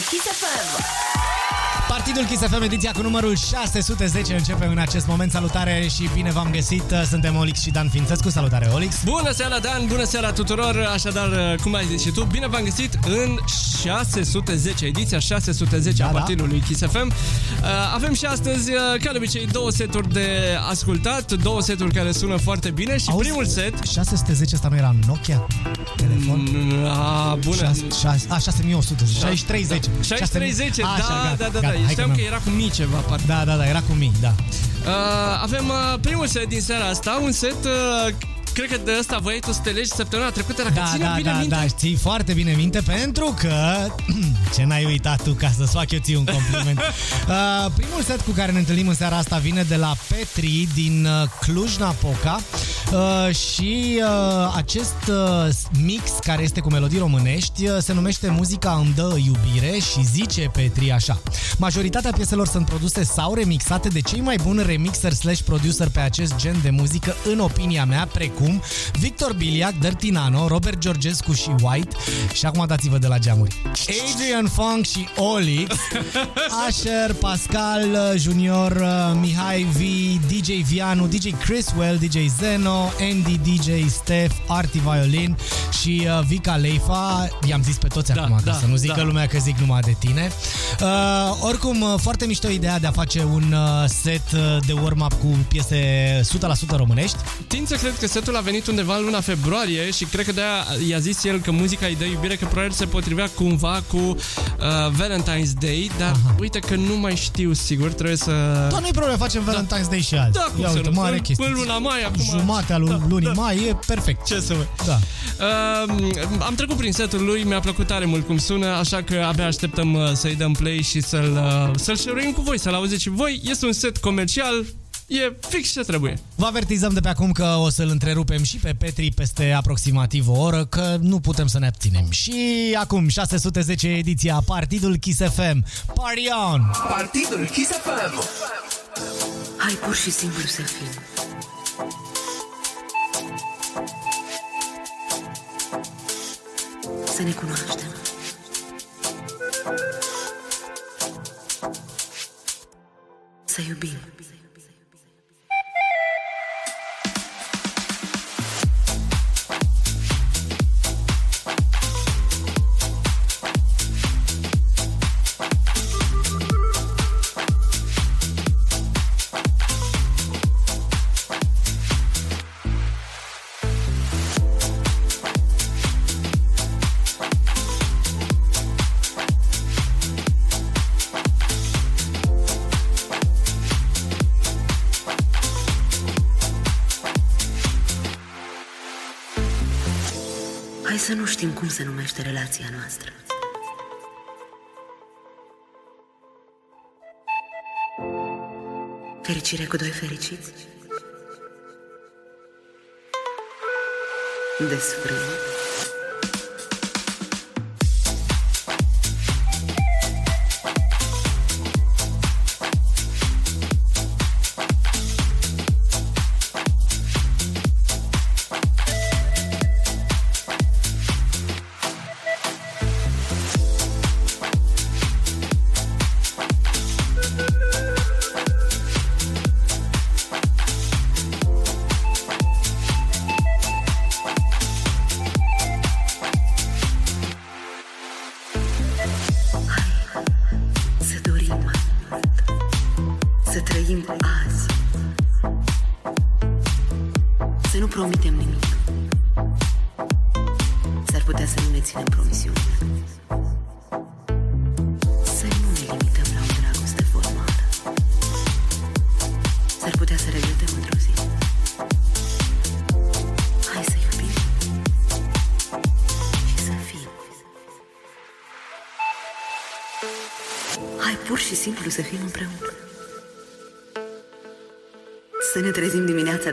Kiss FM. Partidul Kiss FM, ediția cu numărul 610 începe în acest moment. Salutare și bine v-am găsit. Suntem Olix și Dan Fințescu. Salutare, Olix. Bună seara, Dan! Bună seara tuturor! Așadar, cum ai zis și tu, bine v-am găsit în 610, ediția 610 Da, a da. partidului Kiss FM. Uh, Avem și astăzi, uh, ca de obicei, două seturi de ascultat, două seturi care sună foarte bine și Auzi, primul set... 610 asta nu era Nokia? Telefon? Mm, A, bună! 6, 6, a, 6100, 630. 630, da, Așa, da, gata, da, da, gata, hai Știam că că mi-am- era cu mii ceva, parcă. Da, da, da, era cu mii, da. Uh, avem uh, primul set din seara asta, un set... Uh, Cred că de ăsta voiai tu să te legi săptămâna trecută, dacă Da, ține da, bine da, minte. da, știi foarte bine minte pentru că ce n-ai uitat tu ca să-ți fac eu ție un compliment. uh, primul set cu care ne întâlnim în seara asta vine de la Petri din uh, Cluj-Napoca uh, și uh, acest uh, mix care este cu melodii românești uh, se numește Muzica îmi dă iubire și zice Petri așa. Majoritatea pieselor sunt produse sau remixate de cei mai buni remixer slash producer pe acest gen de muzică în opinia mea, precum Victor Biliac, Dirty Nano, Robert Georgescu și White și acum dați-vă de la geamuri. Adrian Funk și Olix, Asher, Pascal, Junior, uh, Mihai V, DJ Vianu, DJ Chriswell, DJ Zeno, Andy, DJ Steph, Arti Violin și uh, Vika Leifa. I-am zis pe toți Da, acum, da, ca să nu zică da. lumea că zic numai de tine. Uh, oricum, uh, foarte mișto ideea de a face un uh, set uh, de warm-up cu piese 100% românești. Tind să cred că setul a venit undeva în luna februarie și cred că de-aia i-a zis el că muzica îi dă iubire, că probabil se potrivea cumva cu uh, Valentine's Day, dar Aha. uite că nu mai știu sigur, trebuie să... Dar nu-i problemă, facem Valentine's Day și azi. Da, cum Ia să uite, nu? mare În- chestie. în luna mai, acum- Jumatea lui Da, lunii da. mai e perfect. Ce să vă... Da. Uh, am trecut prin setul lui, mi-a plăcut tare mult cum sună, așa că abia așteptăm uh, să-i dăm play și să-l, uh, să-l share cu voi, să-l auziți și voi. Este un set comercial, e fix ce trebuie. Vă avertizăm de pe acum că o să-l întrerupem și pe Petri peste aproximativ o oră, că nu putem să ne abținem. Și acum, 610 ediția Partidul Kiss FM. Party on! Partidul Kiss FM. Hai pur și simplu să fim. Să ne cunoaștem. Să iubim. Se numește relația noastră. Fericire cu doi fericiți? Desfrânt?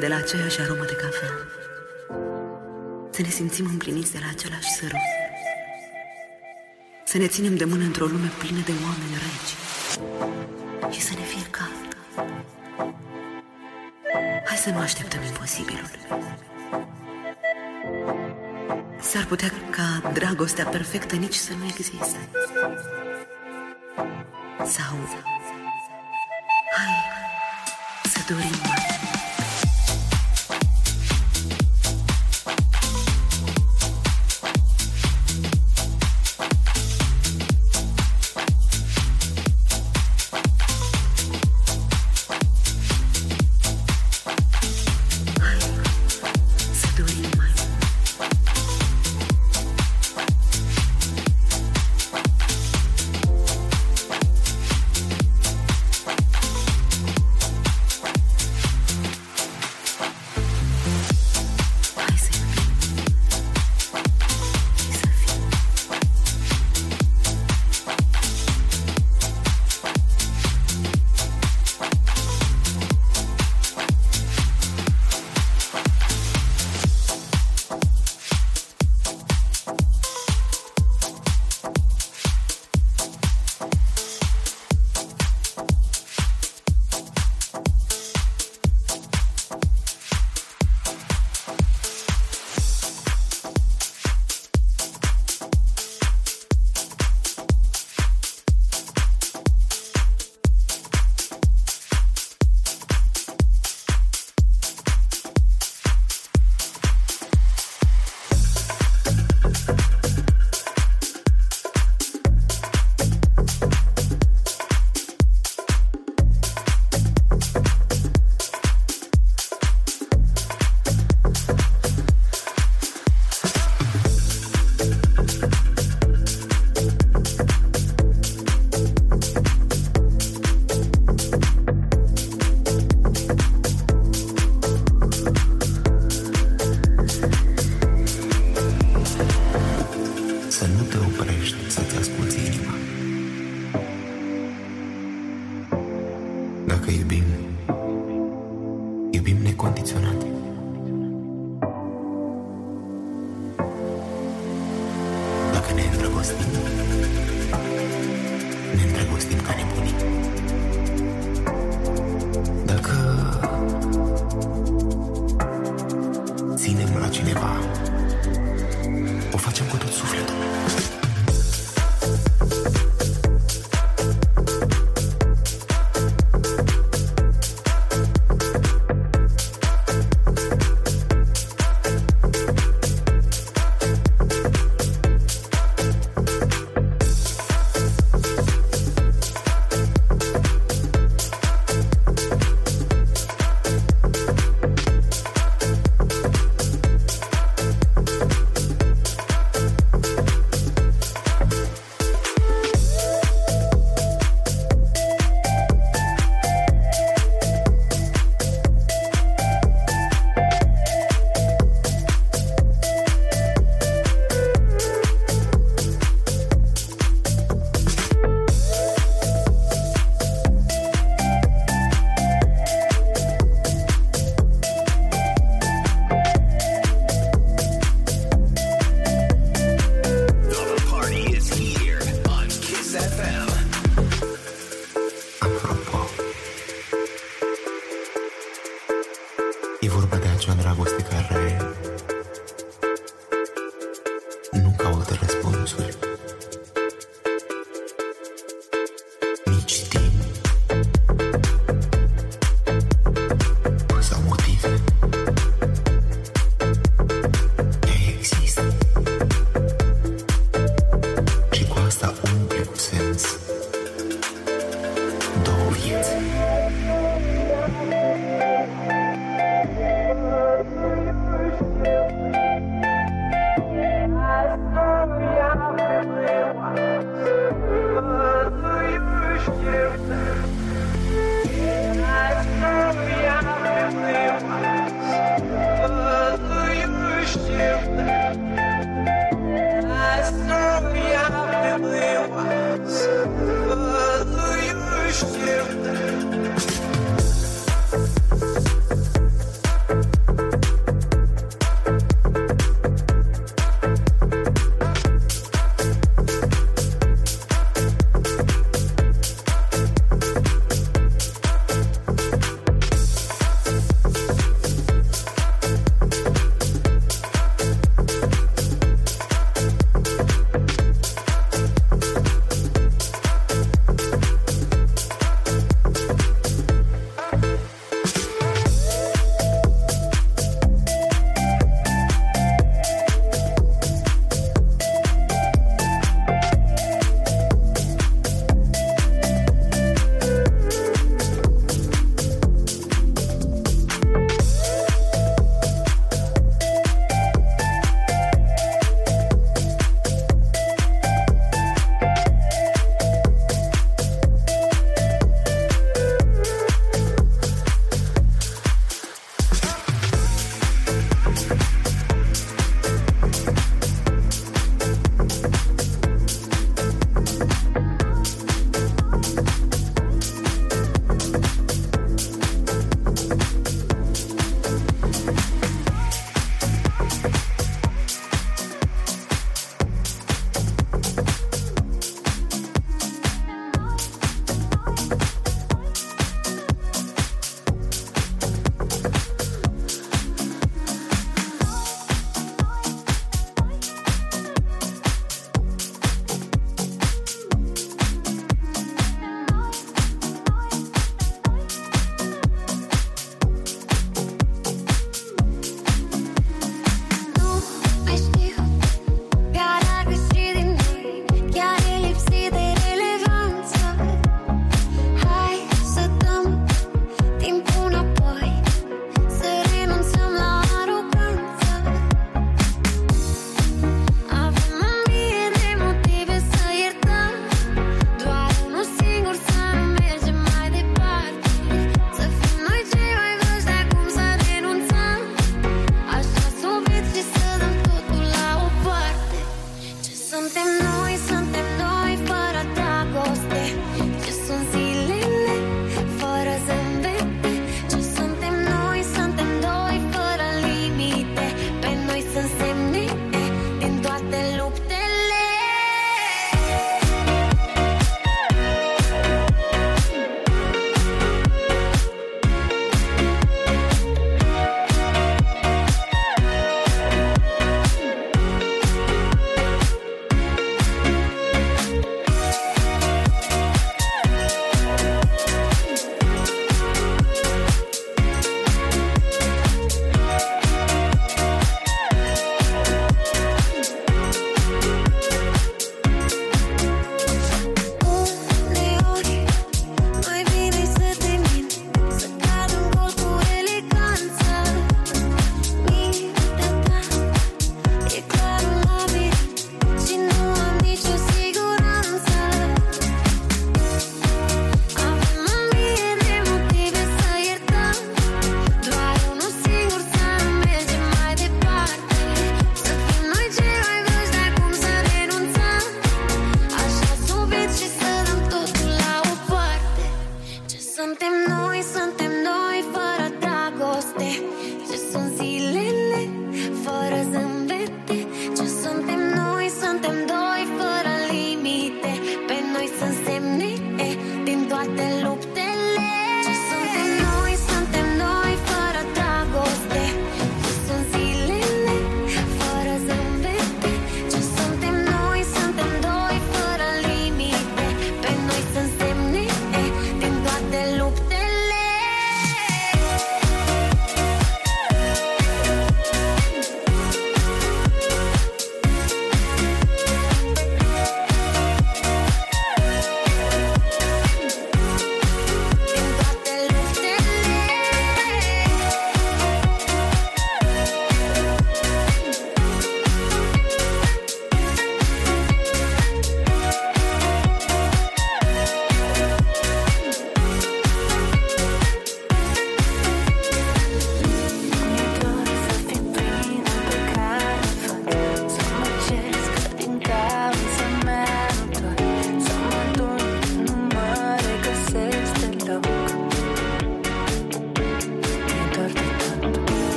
De la aceeași aromă de cafea. Să ne simțim împliniți de la același sărut. Să ne ținem de mână într-o lume plină de oameni reci. Și să ne fie cald. Hai să nu așteptăm imposibilul. S-ar putea ca dragostea perfectă nici să nu existe. Sau Hai să dorim mai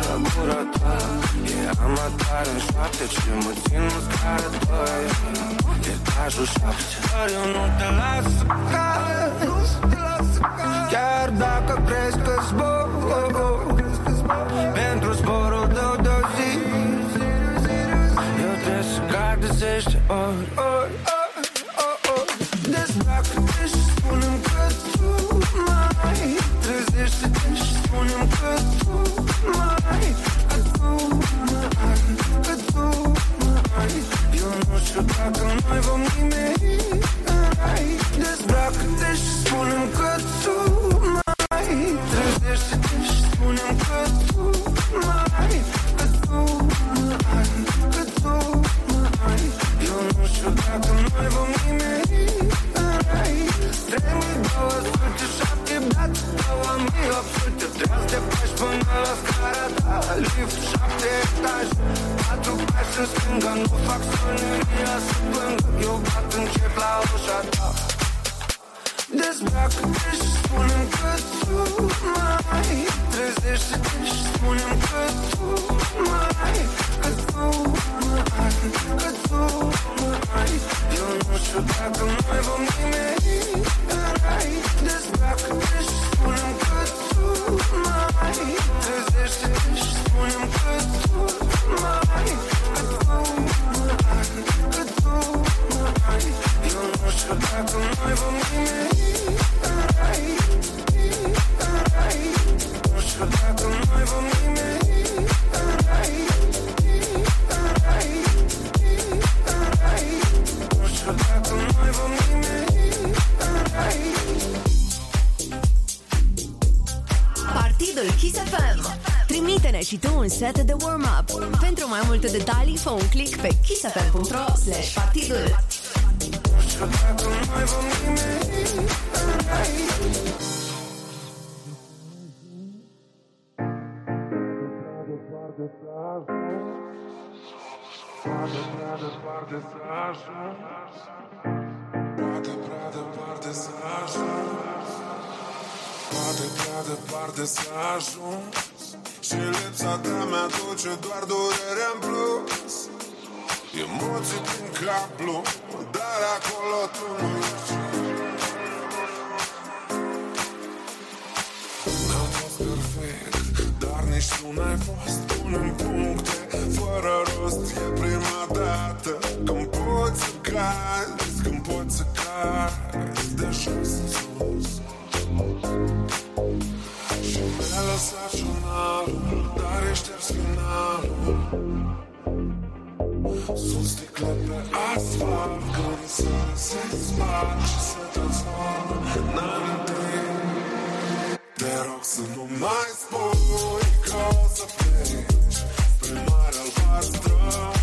întreruptă Brusc de gura ta Gura ta, gura ta E Am atar în șapte și mă țin măscară doi. Etajul șapte. Dar eu nu te las să cazi Chiar dacă crezi dacă noi 4 pași în stânga Nu fac soneria să plângă Eu bat încet la ușa ta. Dezbracă-te și spune-mi că tu mai. Trezește-te și spune-mi că tu mai. Că tu mai, că tu mai Eu nu știu dacă noi vom nimeri în rai Dezbracă-te și spune-mi că tu mai. Trezește-te și spune-mi că tu mai Eu nu știu dacă noi vom nimeri în rai În rai Nu știu dacă noi vom nimeri în rai În rai În rai Nu știu dacă noi vom nimeri în rai Partidul Kiss FM. Trimite-ne și tu un set de warm-up. Pentru mai multe detalii, fă un click pe kissfm.ro slash partidul. Departe să ajung. Poate prea departe să ajung. Poate prea departe să ajung. Și lipsa ta mi-aduce doar durere în plus. Emoții prin cablu Dar acolo tu nu ești. N-am fost perfect Dar nici tu n-ai fost Pun în puncte Fără rost. E prima dată Când poți să cazi Când poți să cazi De jos în sus. Și mi-a lăsat jurnalul Dar e șters finalul Sunt sticle pe asfalt Când să se sparg Și se transformă în amintiri Te rog să nu mai spui Că o să pleci Spre mare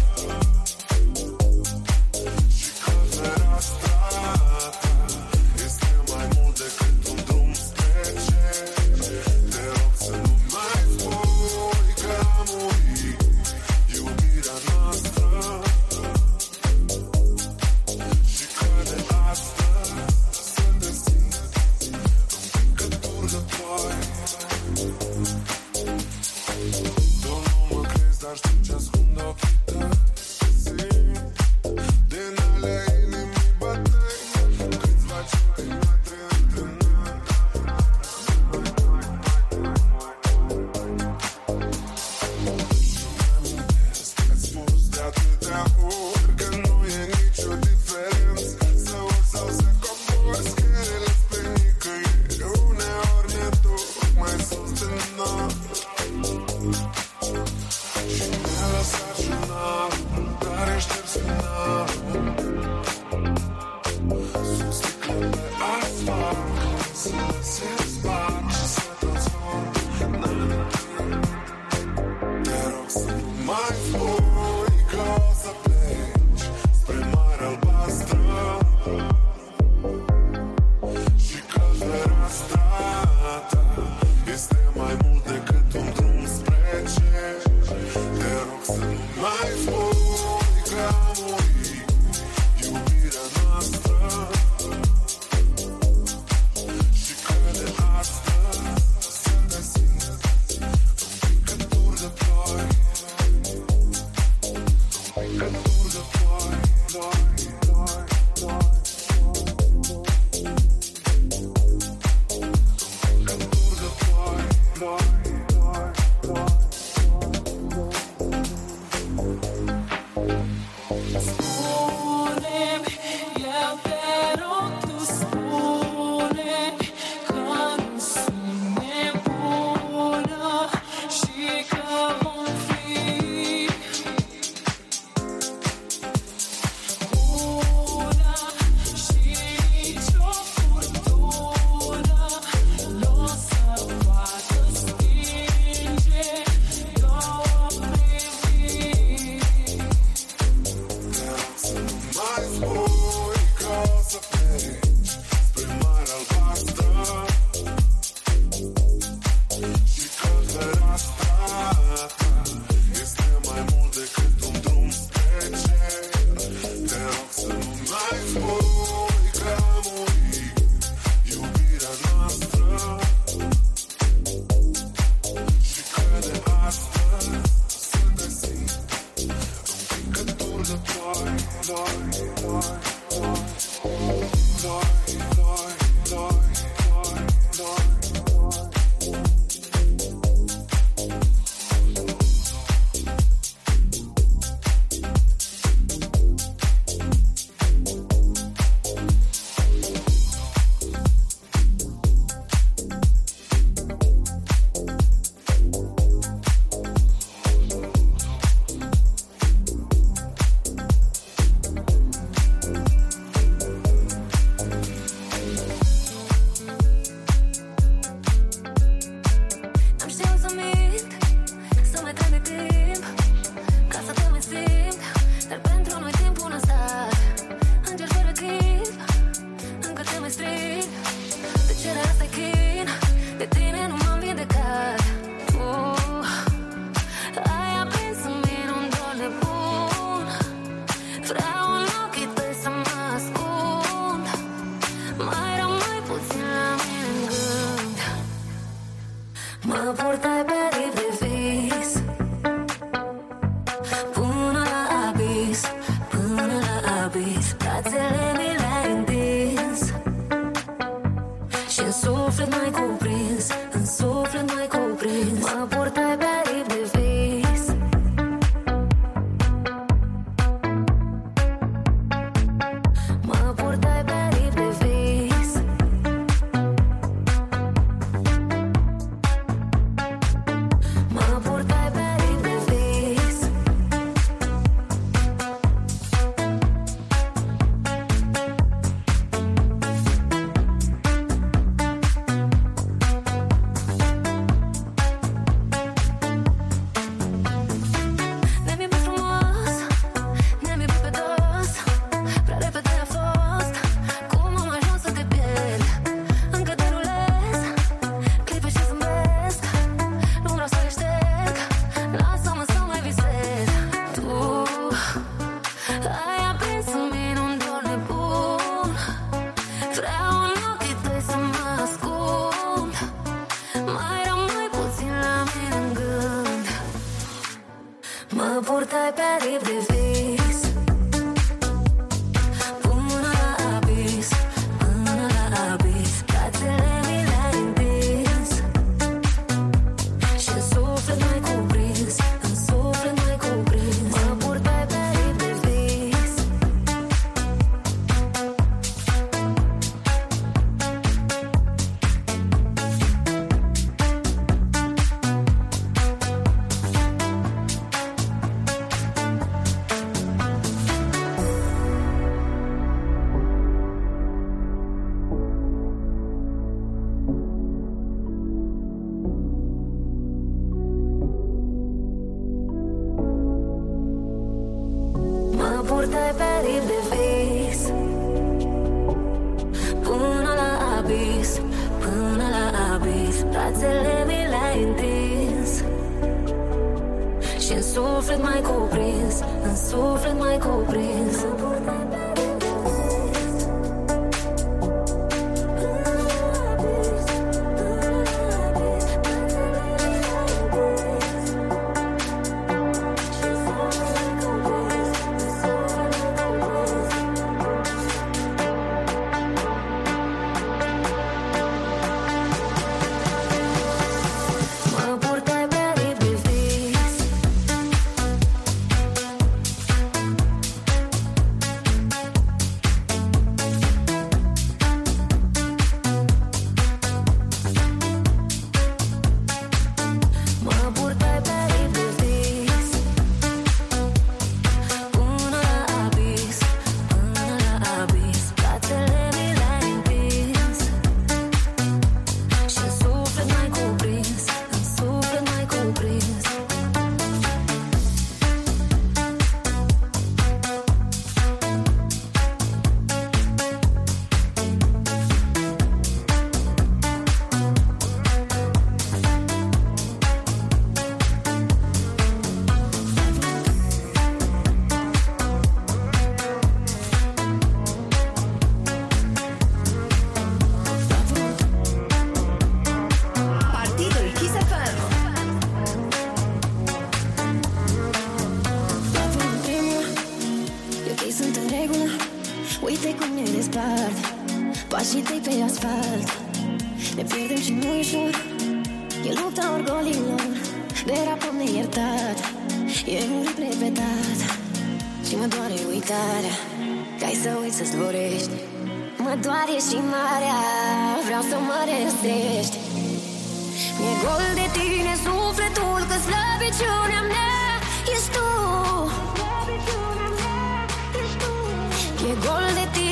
Llegó el de ti.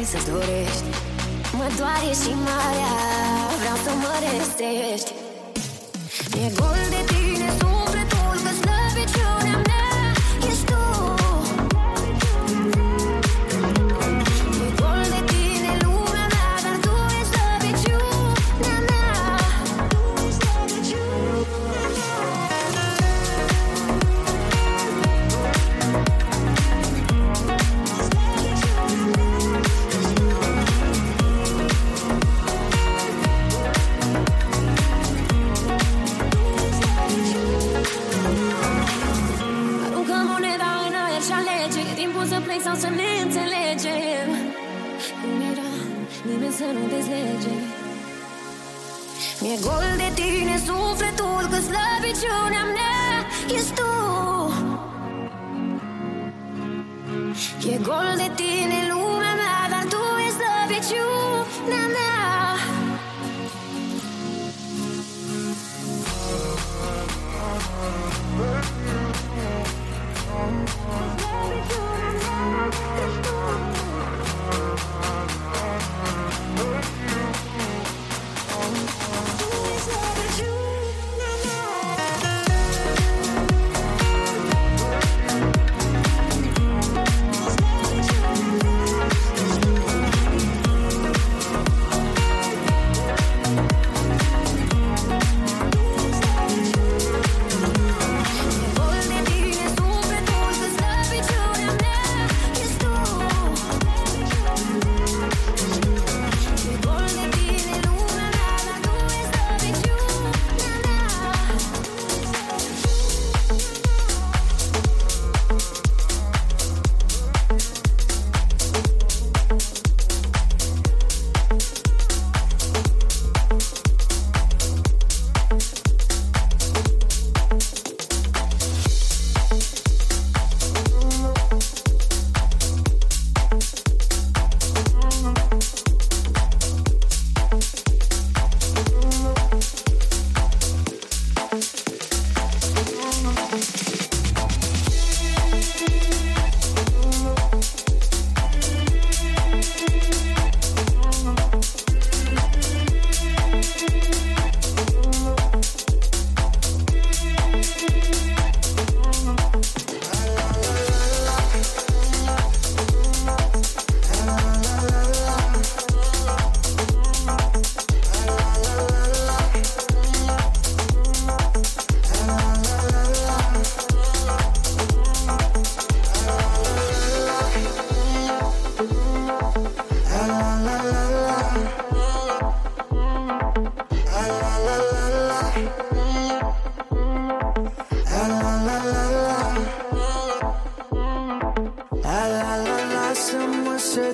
vrei să dorești. Mă doare și marea Vreau să mă restești Mi-e gol de tine.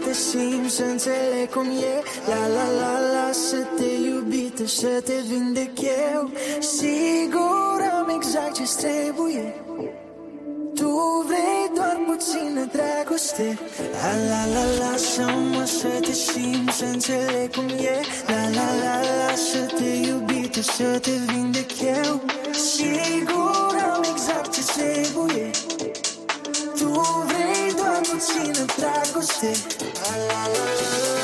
te simți Să înțeleg cum e. La la la la să te iubite Să te vindec eu. Sigur am exact ce trebuie. Tu vrei doar puțină dragoste. La la la la să mă să te simți Să înțeleg cum e. La la la la să te iubite Să te vindec eu. Sigur am exact ce trebuie. Tu vrei puțină dragoste la, la, la, la.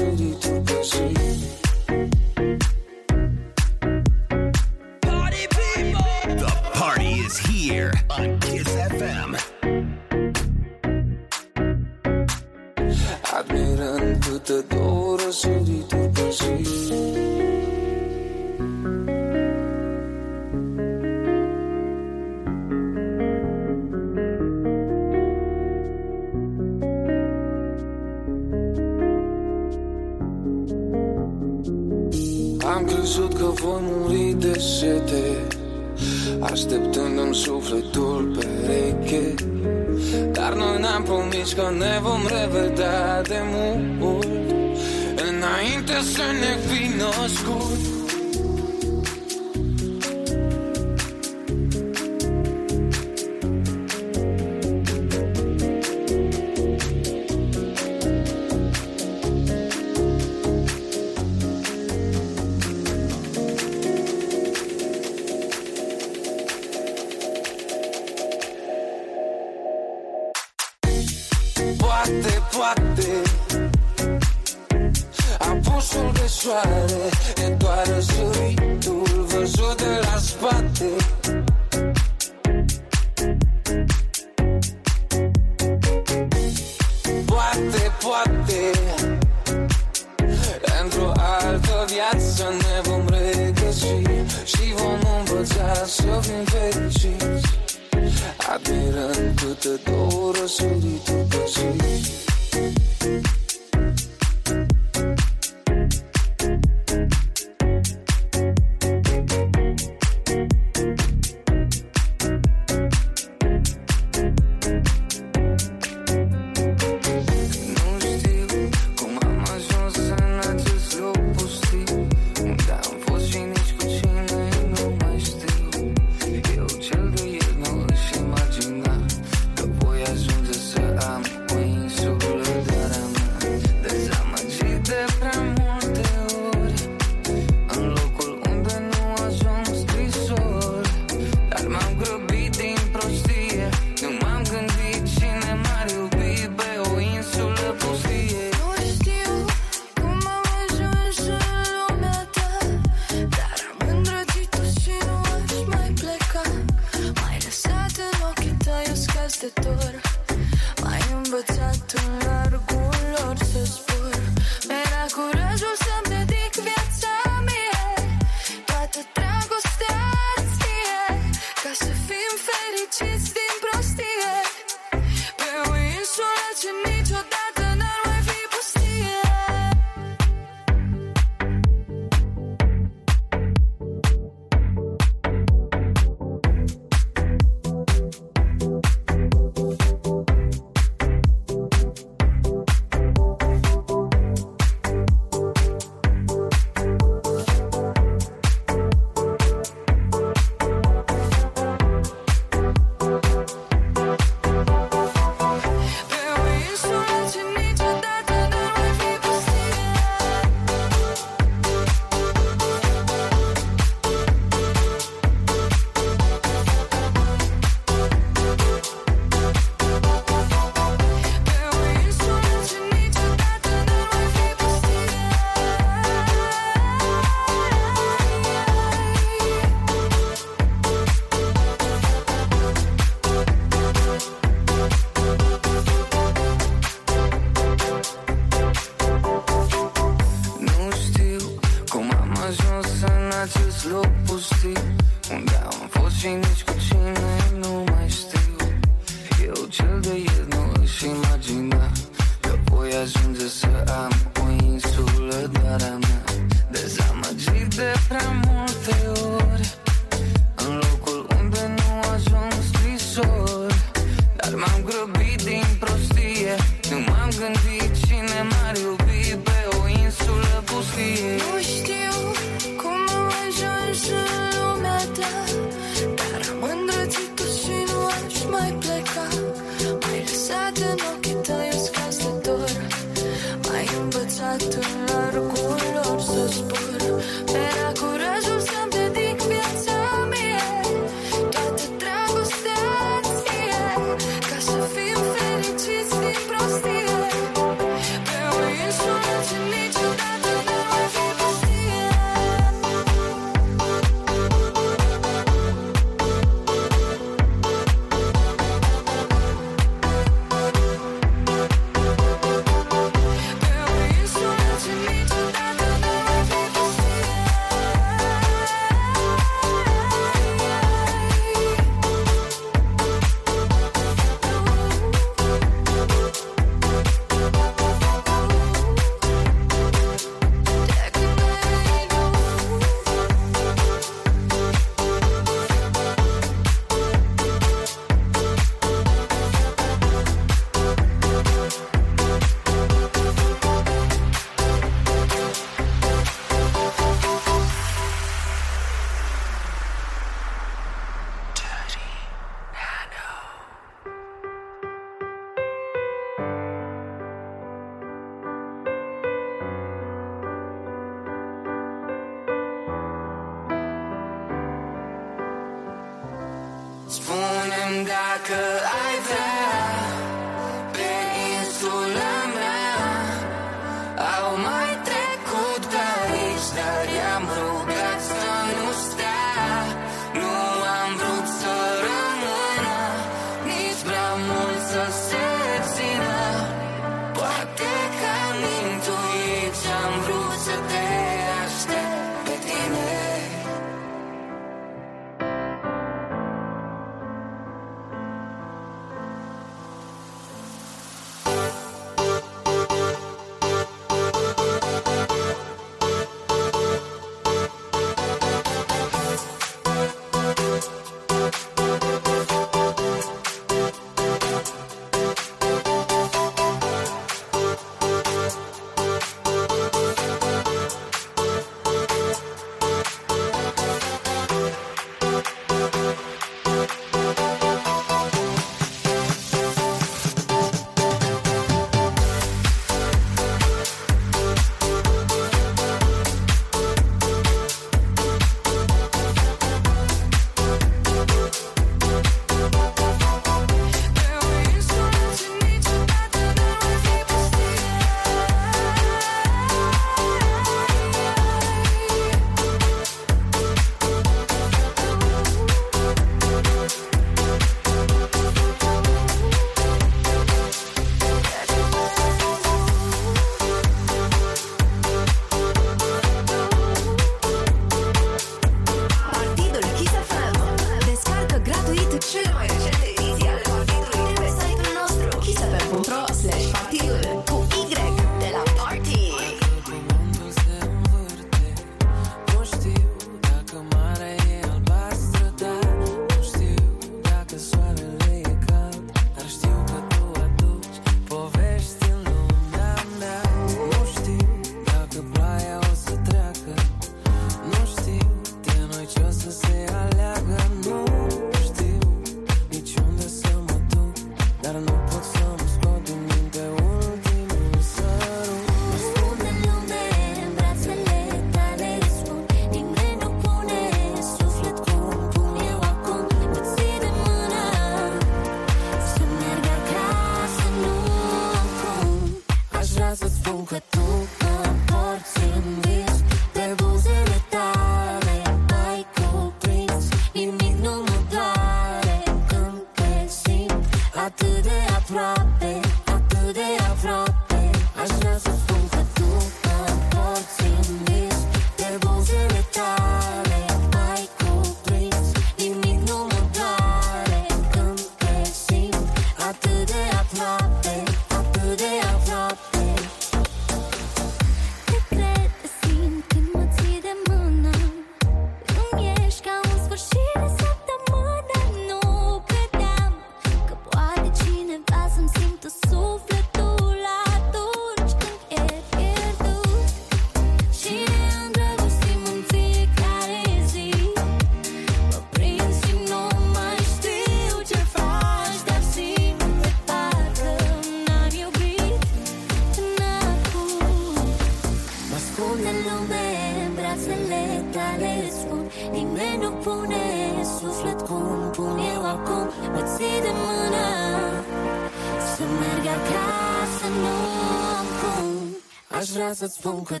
Herz ist Funke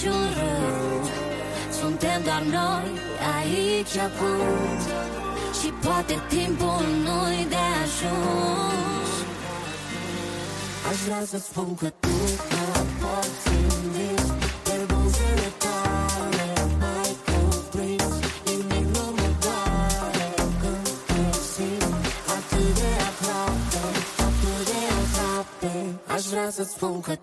jurând Suntem doar noi aici acum Și poate timpul nu-i de ajuns. Aș vrea să spun că tu mă poți gândi Pe buzele tale mai cuprins Nimic nu mă doare când te simt Atât de aproape, atât de aproape. Aș vrea să spun că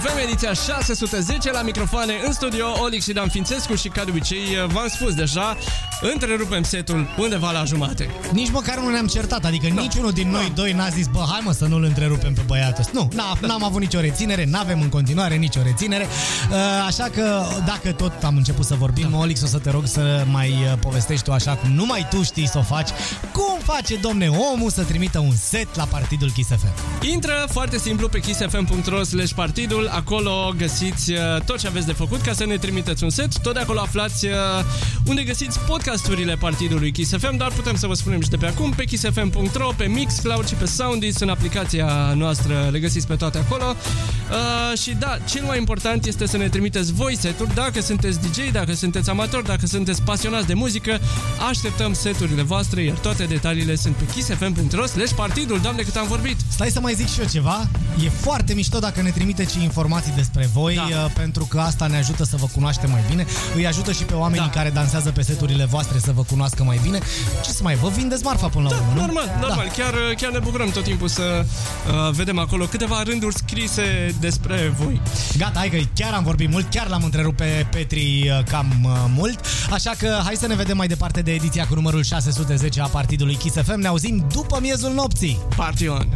FM, ediția 610 la microfoane în studio, Olix și Dan Fințescu și ca de obicei v-am spus deja, întrerupem setul undeva la jumate. Nici măcar nu ne-am certat, adică no. niciunul din noi doi n-a zis, bă, hai mă să nu-l întrerupem pe băiatul ăsta. Nu, n-a, n-am avut nicio reținere, n-avem în continuare nicio reținere, Uh, așa că dacă tot am început să vorbim, da. Olix, o să te rog să mai uh, povestești tu așa cum numai tu știi să o faci. Cum face, domne, omul să trimită un set la Partidul Kiss FM? Intră foarte simplu pe kissfm.ro slash partidul, acolo găsiți uh, tot ce aveți de făcut ca să ne trimiteți un set. Tot de acolo aflați uh, unde găsiți podcasturile partidului Kiss FM, dar putem să vă spunem și de pe acum pe kissfm.ro, pe Mixcloud și pe Soundis, în aplicația noastră le găsiți pe toate acolo. Uh, și da, cel mai important este să ne trimiteți voi seturi, dacă sunteți DJ, dacă sunteți amatori, dacă sunteți pasionați de muzică, așteptăm seturile voastre, iar toate detaliile sunt pe kissfm.ro slash partidul. Doamne, cât am vorbit! Stai să mai zic și eu ceva. E foarte mișto dacă ne trimiteți și informații despre voi, Da. uh, pentru că asta ne ajută să vă cunoaștem mai bine. Îi ajută și pe oamenii Da. care dansează pe seturile voastre să vă cunoască mai bine. Ce să mai vă vindeți marfa până la urmă, nu? Normal, normal. Da. Chiar, chiar ne bucurăm tot timpul să uh, vedem acolo câteva rânduri scrise despre voi. Gata, hai că chiar am vorbit mult, chiar l-am întrerupt pe Petri uh, cam uh, mult, așa că hai să ne vedem mai departe de ediția cu numărul 610 a Partidului Kiss FM. Ne auzim după miezul nopții. Party on!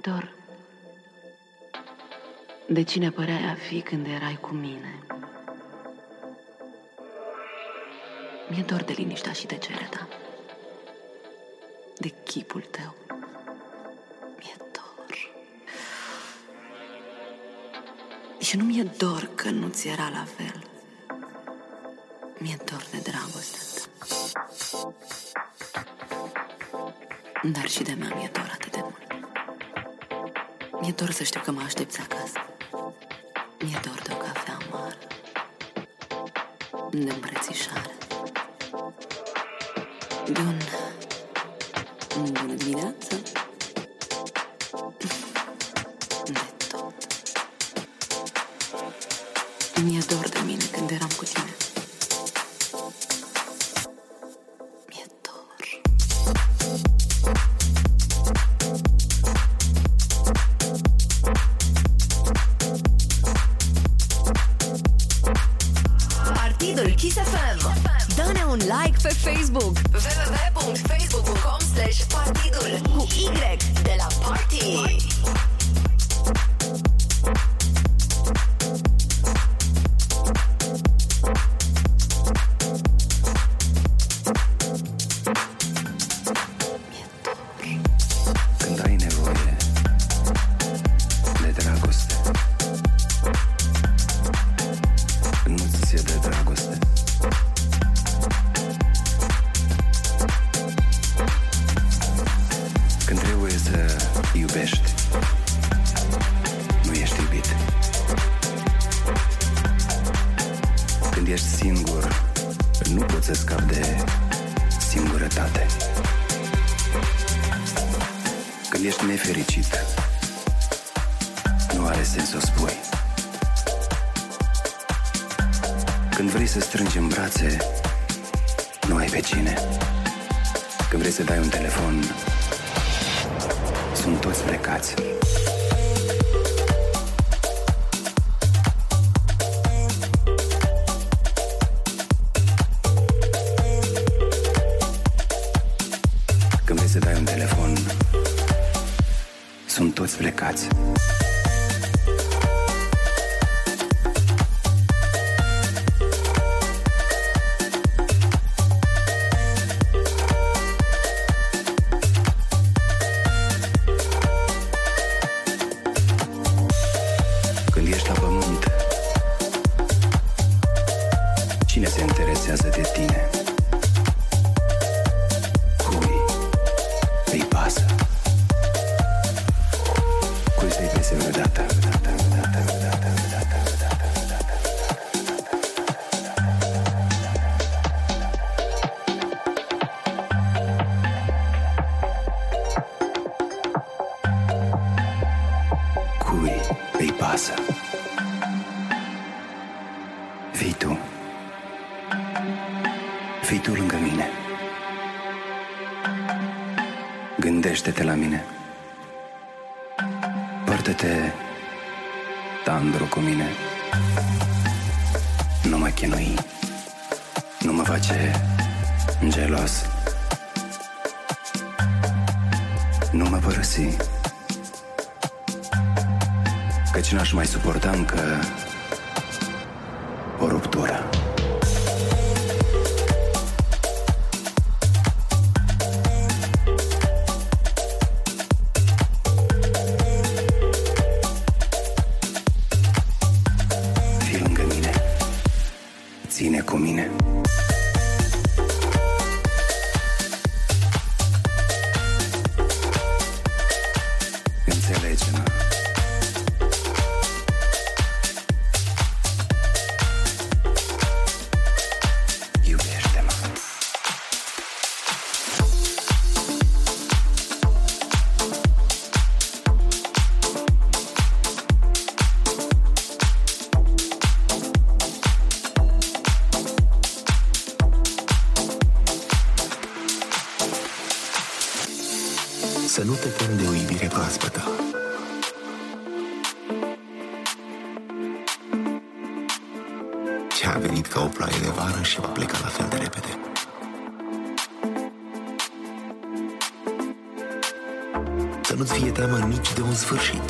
Mi-e dor de cine păreai a fi când erai cu mine. Mi-e dor de liniștea și tăcerea ta. De chipul tău. Mi-e dor. Și nu mi-e dor că nu ți era la fel. Mi-e dor de dragostea ta. Dar și de mea mi-e dor atât de mult. Mi-e dor să știu că mă aștepți acasă. Mi-e dor de o cafea amară. De îmbrățișare. De un... Bună dimineața. De tot. Mi-e dor iubești Nu ești iubit Când ești singur Nu poți să scapi de singurătate când ești nefericit, nu are sens să o spui. Când vrei să strângi în brațe, nu ai pe cine. Când vrei să dai un telefon, sunt toți plecați. Nici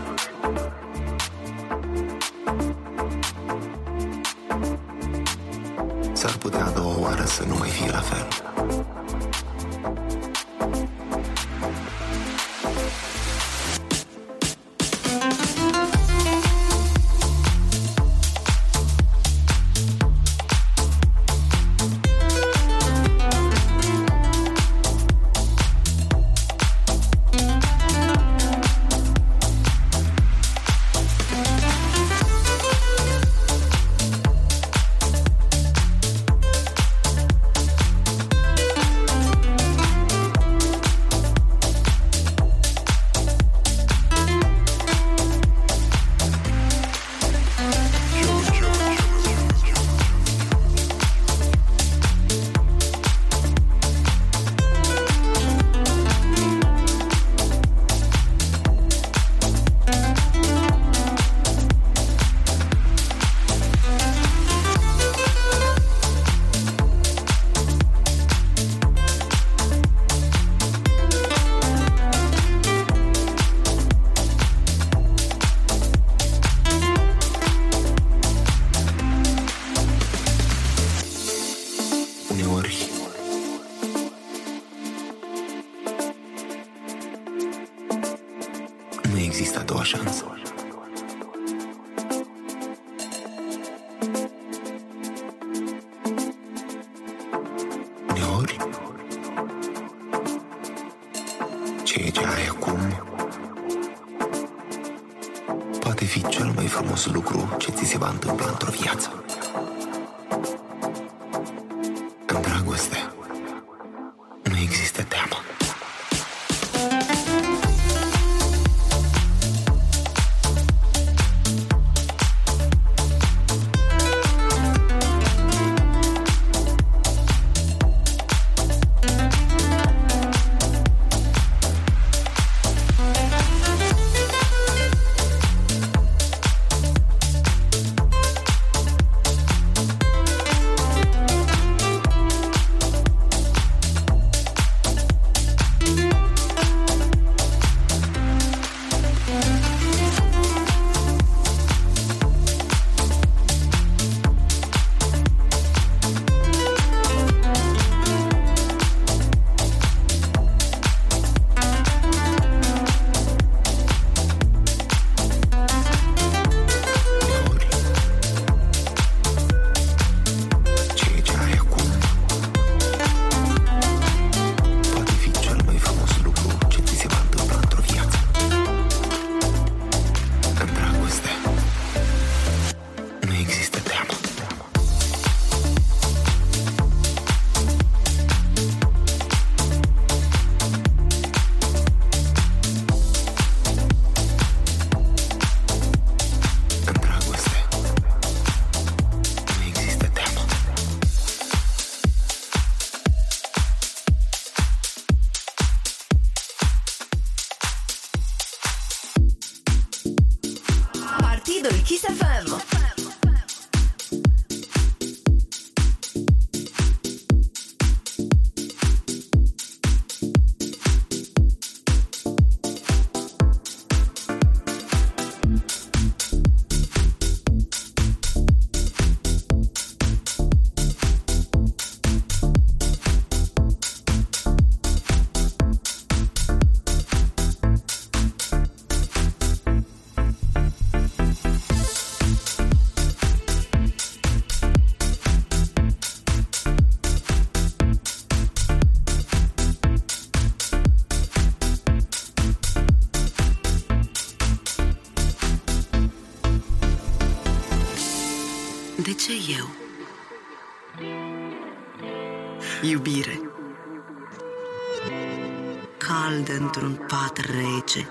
într-un pat rece.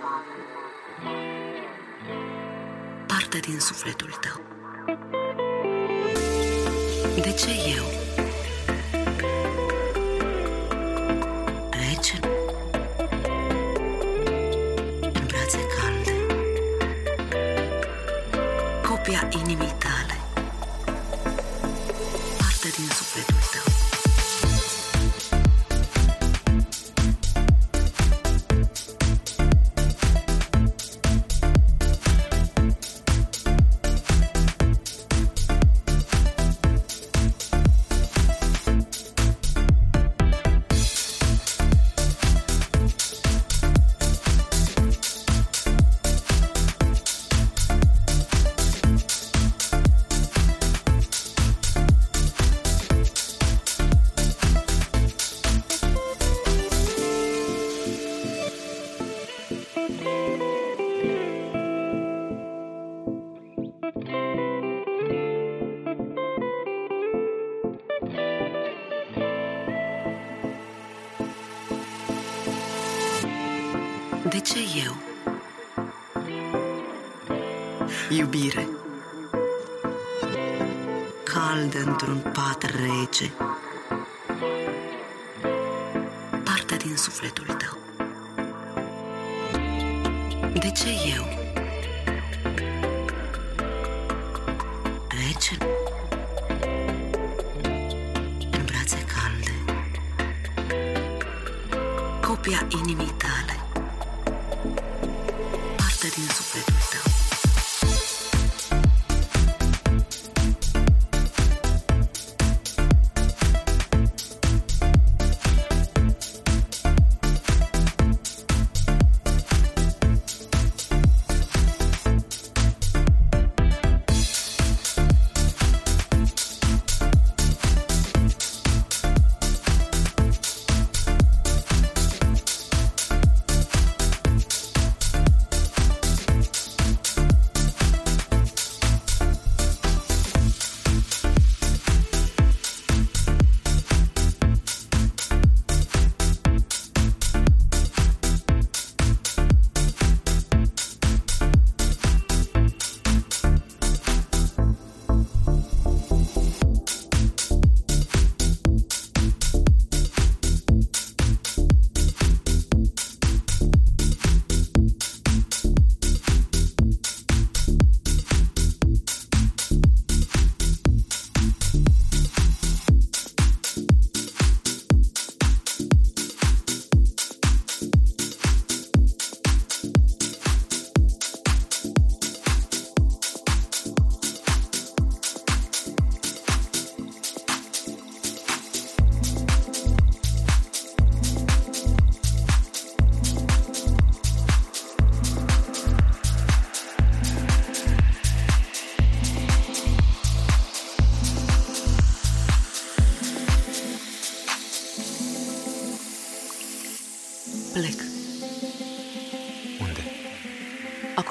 Parte din sufletul tău. De ce eu? Rece? În brațe calde. Copia inimii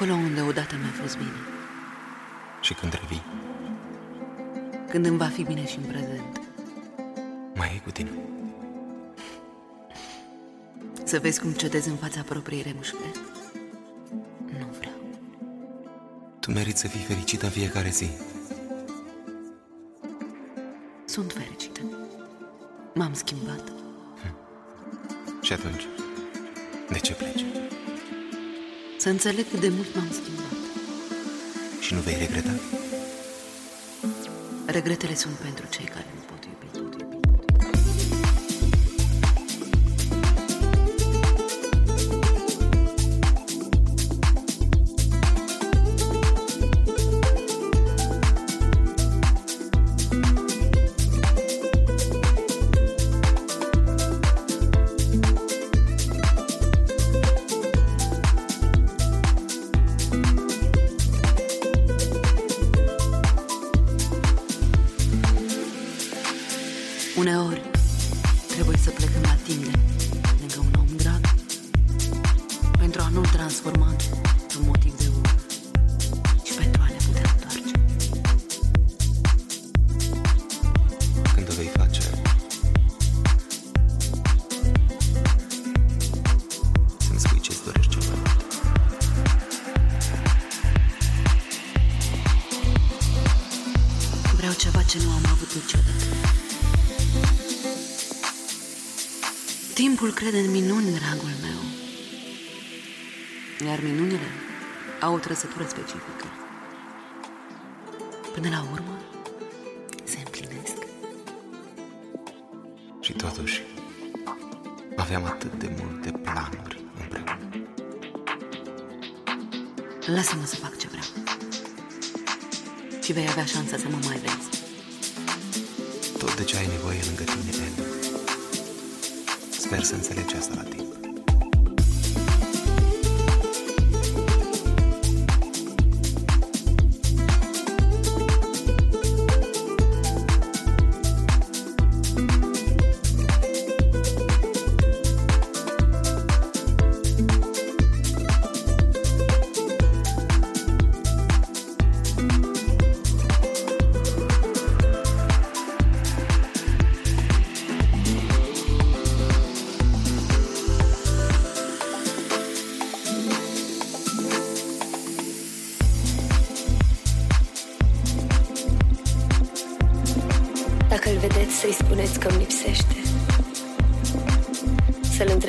Acolo unde odată mi-a fost bine. Și când revii, Când îmi va fi bine și în prezent. mai e cu tine. Să vezi cum cedezi în fața propriei remușcări. Tu meriți să fii fericită în fiecare zi. Sunt fericită. M-am schimbat. Și atunci, Să înțeleg cât de mult m-am schimbat. Și nu vei regreta? Regretele sunt pentru cei care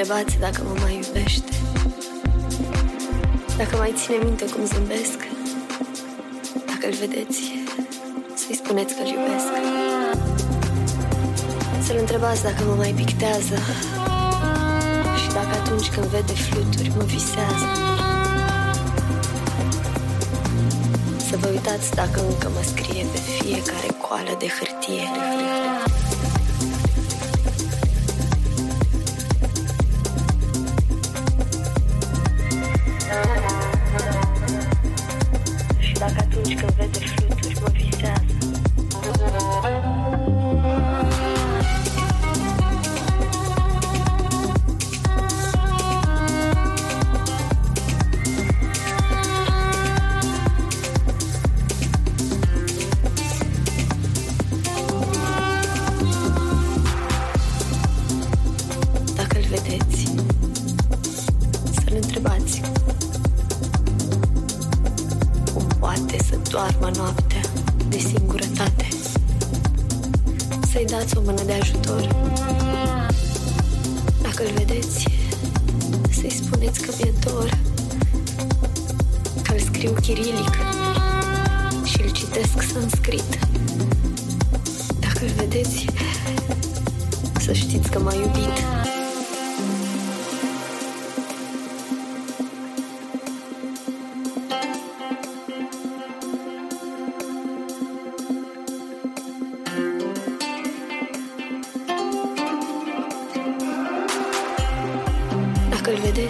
Să-l întrebați dacă mă mai iubește. Dacă mai ține minte cum zâmbesc. Dacă îl vedeți, să-i spuneți că îl iubesc. Să-l întrebați dacă mă mai pictează. Și dacă atunci când vede fluturi mă visează. Să vă uitați dacă încă mă scrie pe fiecare coală de hârtie. Și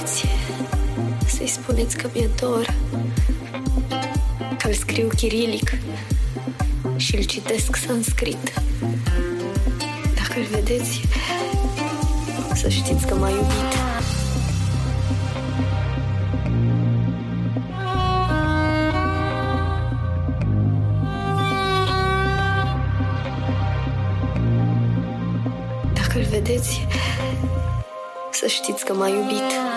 Dacă îl vedeți, să-i spuneți că mi-e dor, că îl scriu chirilic și îl citesc sanscrit. Dacă îl vedeți, să știți că m-a iubit. Dacă îl vedeți, să știți că m-a iubit.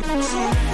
Că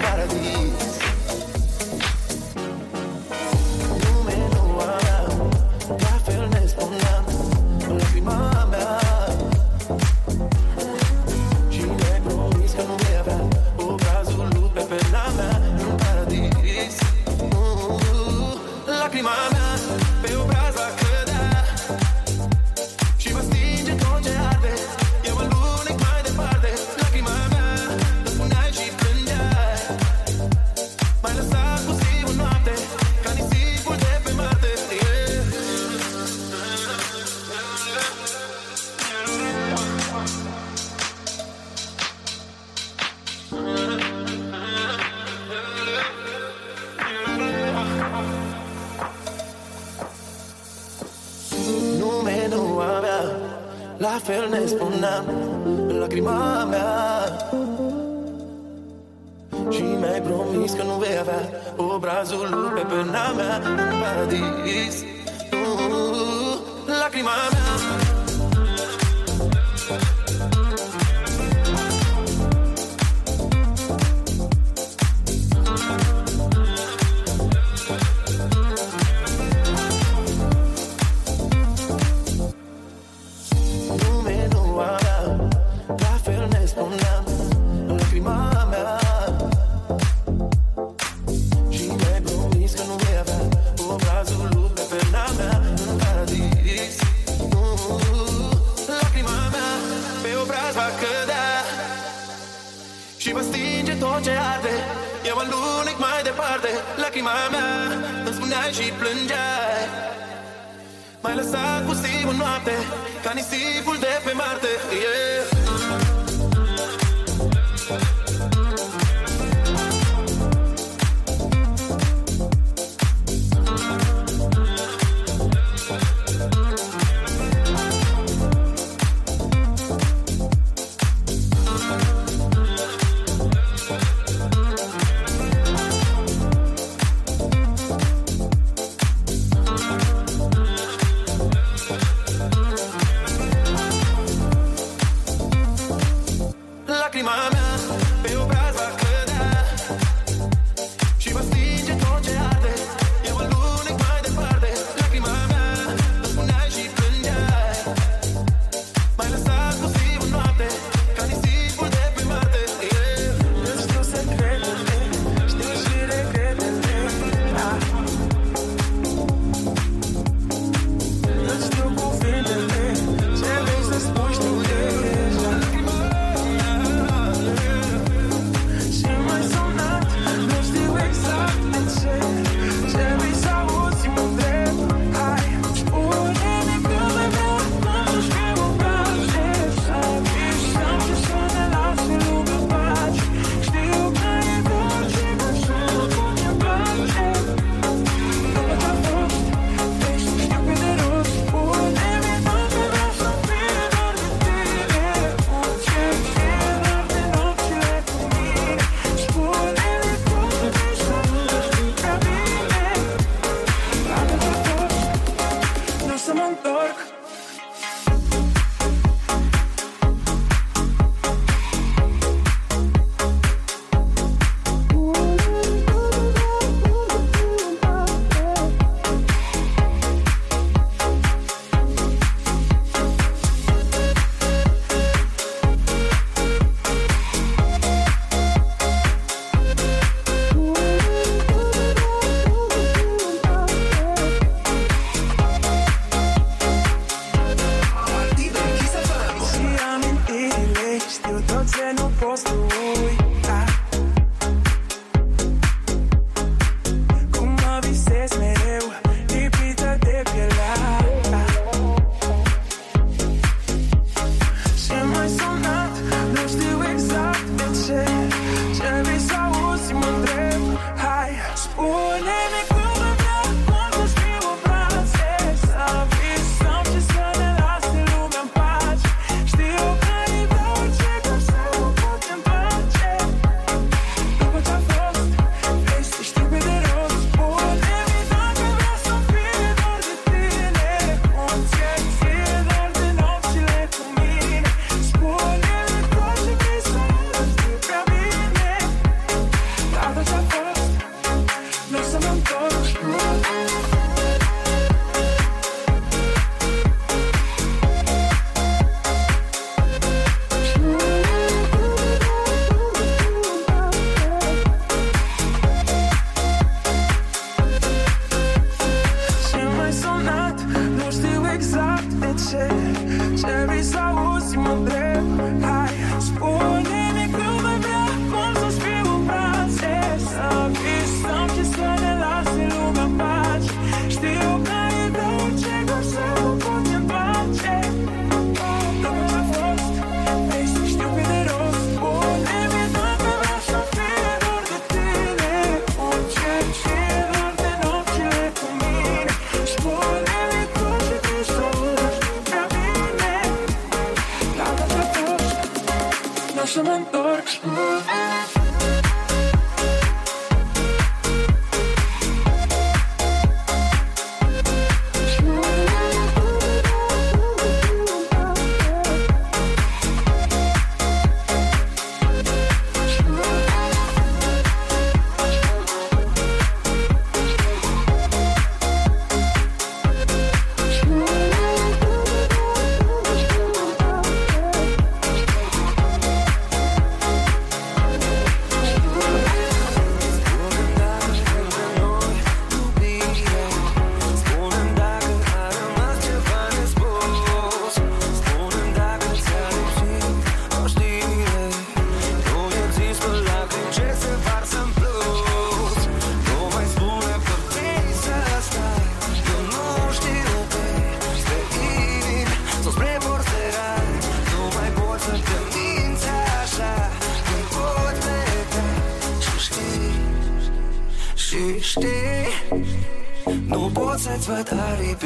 paradise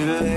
to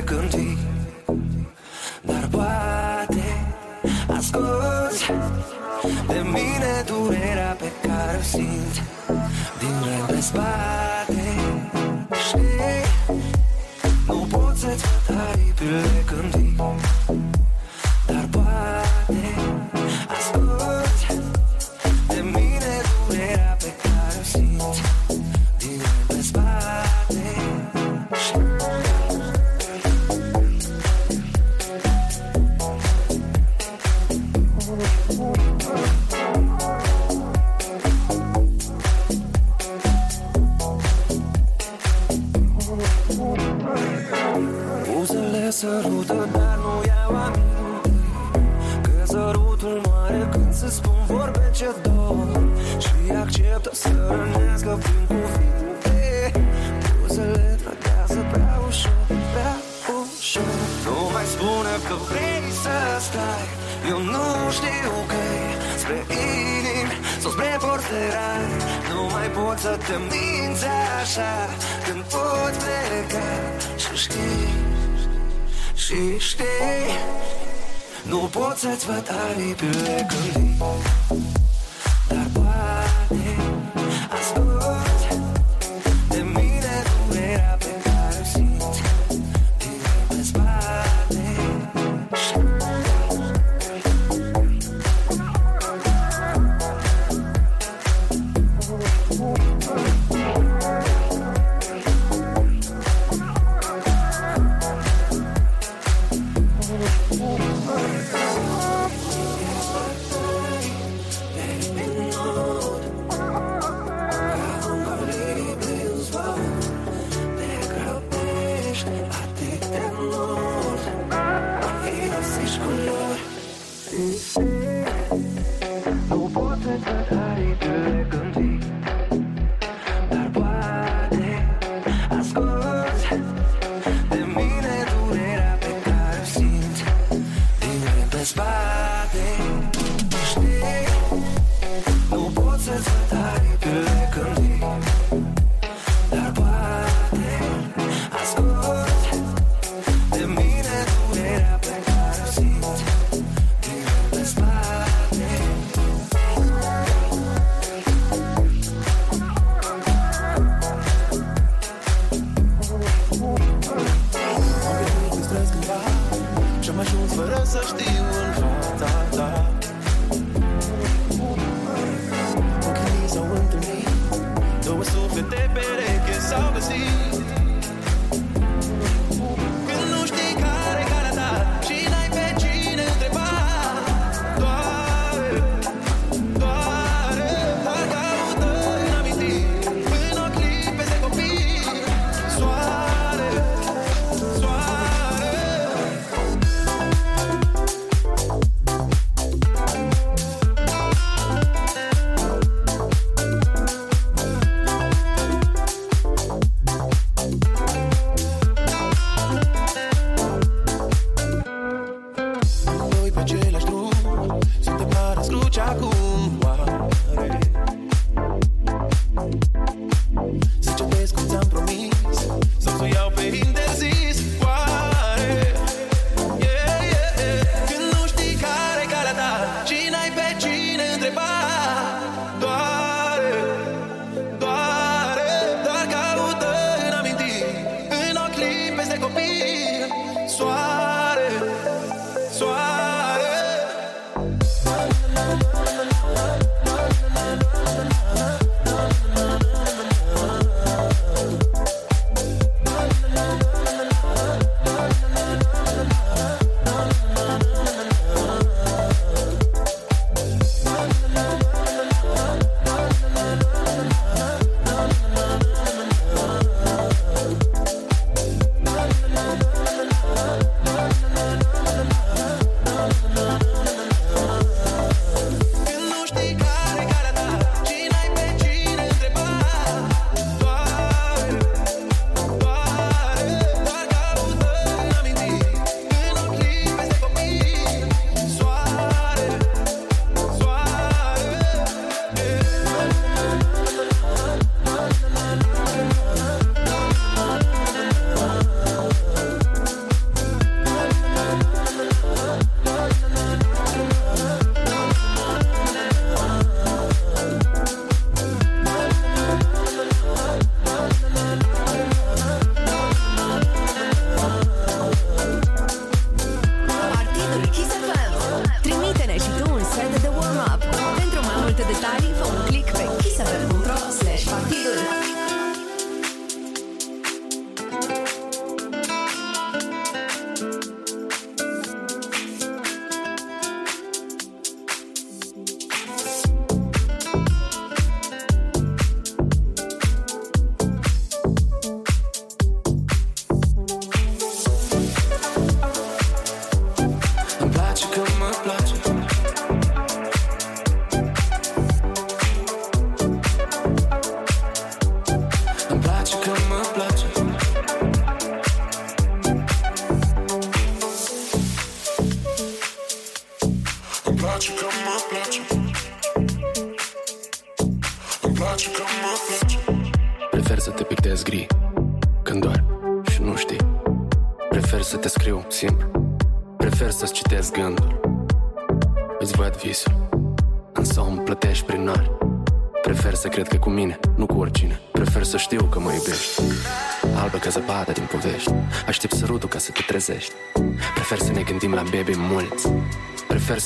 vrei să stai? Eu nu știu căi spre inimi sau spre porțerani Nu mai pot să te minți așa. Când pot pleca și știi Și știi Nu pot să-ți văd aripile când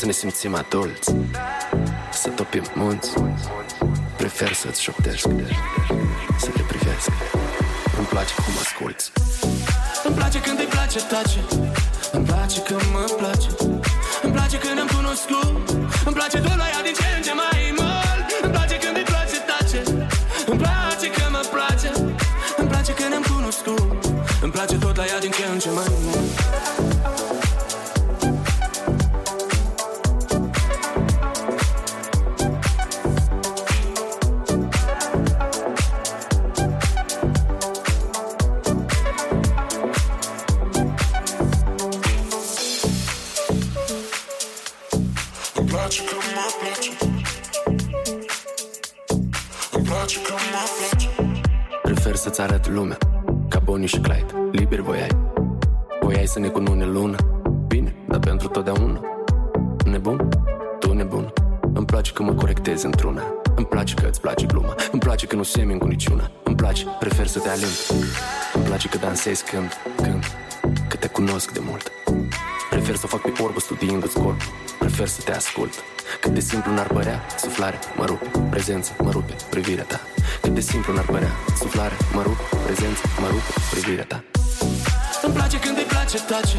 să ne simțim adulți Să topim munți. Prefer să-ți șoptesc Să te privesc. Îmi place cum asculți. Îmi place când îi place, tace. Îmi place când mă place. Îmi place când îmi cunosc Îmi place doar la ea din ce în ce mai mult visez când, când, că te cunosc de mult. Prefer să o fac pe orbă studiindu-ți corp Prefer să te ascult. Cât de simplu n-ar părea, suflare, mă rupe Prezență, mă rupe, privirea ta. Cât de simplu n-ar părea, suflare, mă rupe Prezență, mă rupe, privirea ta. Îmi place când îi place, tace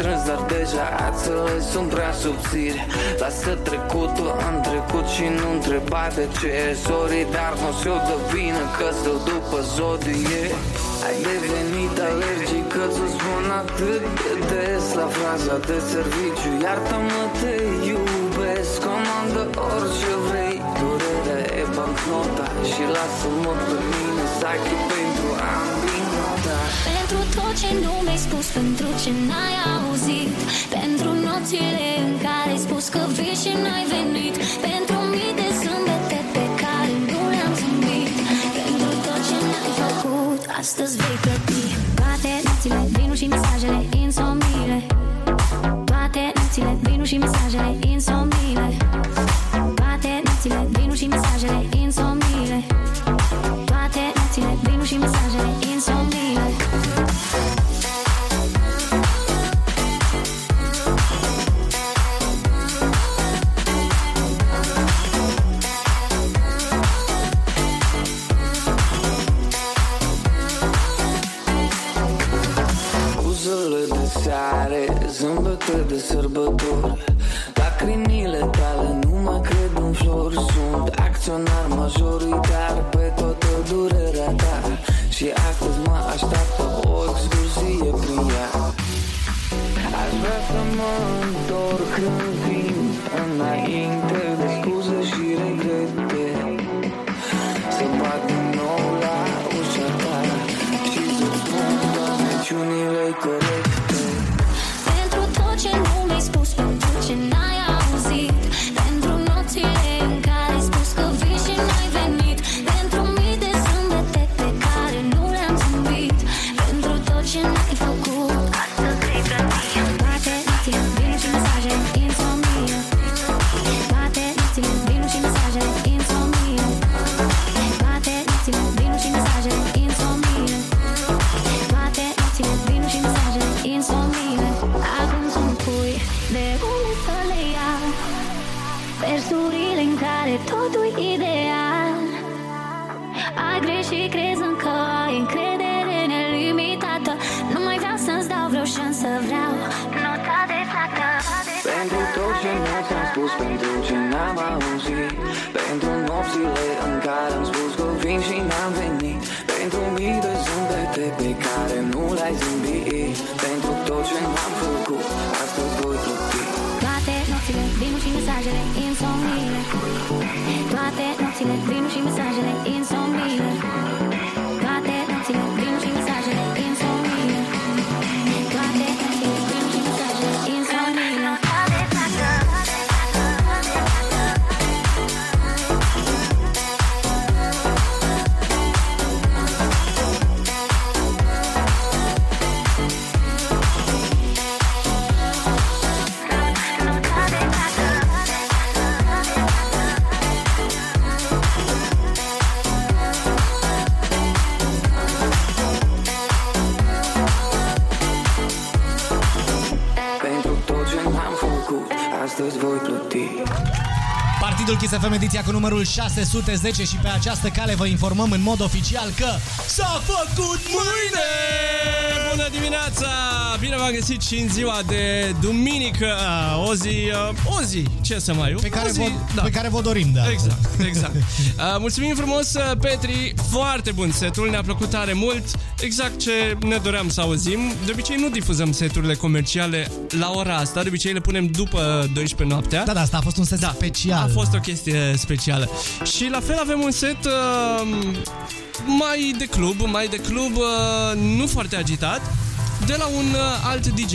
strâns, dar deja ațele sunt prea subțiri. Lasă trecutul în trecut și nu întreba de ce Sorry, dar nu se o dă vină că stau după zodie. Ai devenit alergic că ți spun atât de des La fraza de serviciu. Iartă-mă, te iubesc Comandă orice vrei. Durerea e bancnota Și lasă-mă pe mine să achii pentru ambinota Pentru tot ce nu mi-ai spus, pentru ce n-ai auzit Pentru nopțile în care ai spus că vii și n-ai venit Pentru mii de zâmbete pe care nu le-am zâmbit Pentru tot ce n-ai făcut, astăzi vei plăti FM ediția cu numărul 610 și pe această cale vă informăm în mod oficial că s-a făcut mâine! Bună dimineața! Bine v-am găsit și în ziua de duminică, o zi, o zi, ce să mai Pe care, o zi, vă, pe care vă dorim, da. Exact, exact. Uh, mulțumim frumos, uh, Petri, foarte bun setul, ne-a plăcut tare mult, exact ce ne doream să auzim. De obicei nu difuzăm seturile comerciale la ora asta, de obicei le punem după 12 noaptea. Da, da, asta a fost un set da, special. A fost o chestie specială. Și la fel avem un set uh, mai de club, mai de club, uh, nu foarte agitat, de la un uh, alt DJ.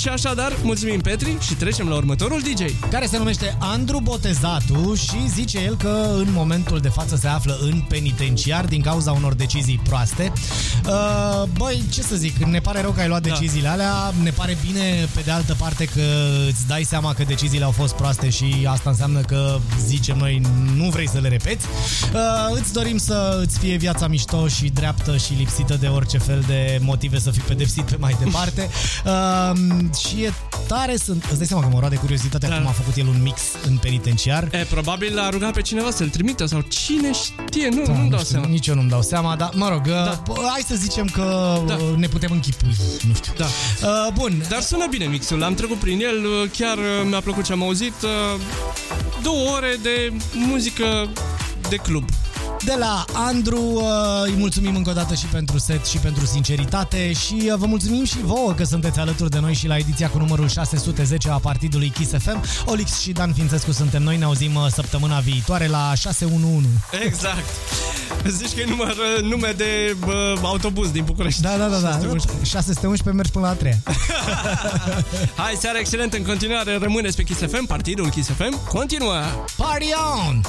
Și așadar, mulțumim Petri și trecem la următorul DJ. Care se numește Andru Botezatu și zice el că în momentul de față se află în penitenciar din cauza unor decizii proaste. Uh, băi, ce să zic, ne pare rău că ai luat deciziile alea, ne pare bine pe de altă parte că îți dai seama că deciziile au fost proaste și asta înseamnă că, zicem noi, nu vrei să le repeți. Uh, îți dorim să îți fie viața mișto și dreaptă și lipsită de orice fel de motive să fii pedepsit pe mai departe. Uh, și e tare sunt... Îți dai seama că mă roade curiozitatea da. cum a făcut el un mix în penitenciar. E, probabil a rugat pe cineva să-l trimită sau cine știe, nu, Da, nu-mi dau știu, seama. Nici eu nu-mi dau seama, dar mă rog, da. hai să zicem că da. ne putem închipui, nu știu. Da. Uh, bun. Dar sună bine mixul, am trecut prin el, uh, chiar uh, mi-a plăcut ce am auzit. uh, Două ore de muzică de club. De la Andru uh, îi mulțumim încă o dată și pentru set și pentru sinceritate și uh, vă mulțumim și vouă că sunteți alături de noi și la ediția cu numărul 610 a partidului Kiss FM. Olix și Dan Fințescu suntem noi, ne auzim uh, săptămâna viitoare la 611. Exact. Zici că e număr, uh, nume de uh, autobuz din București. Da, da, da, da. 611 mergi până la 3. Hai, seara excelentă în continuare, rămâneți pe Kiss FM, partidul Kiss FM continuă. Party on!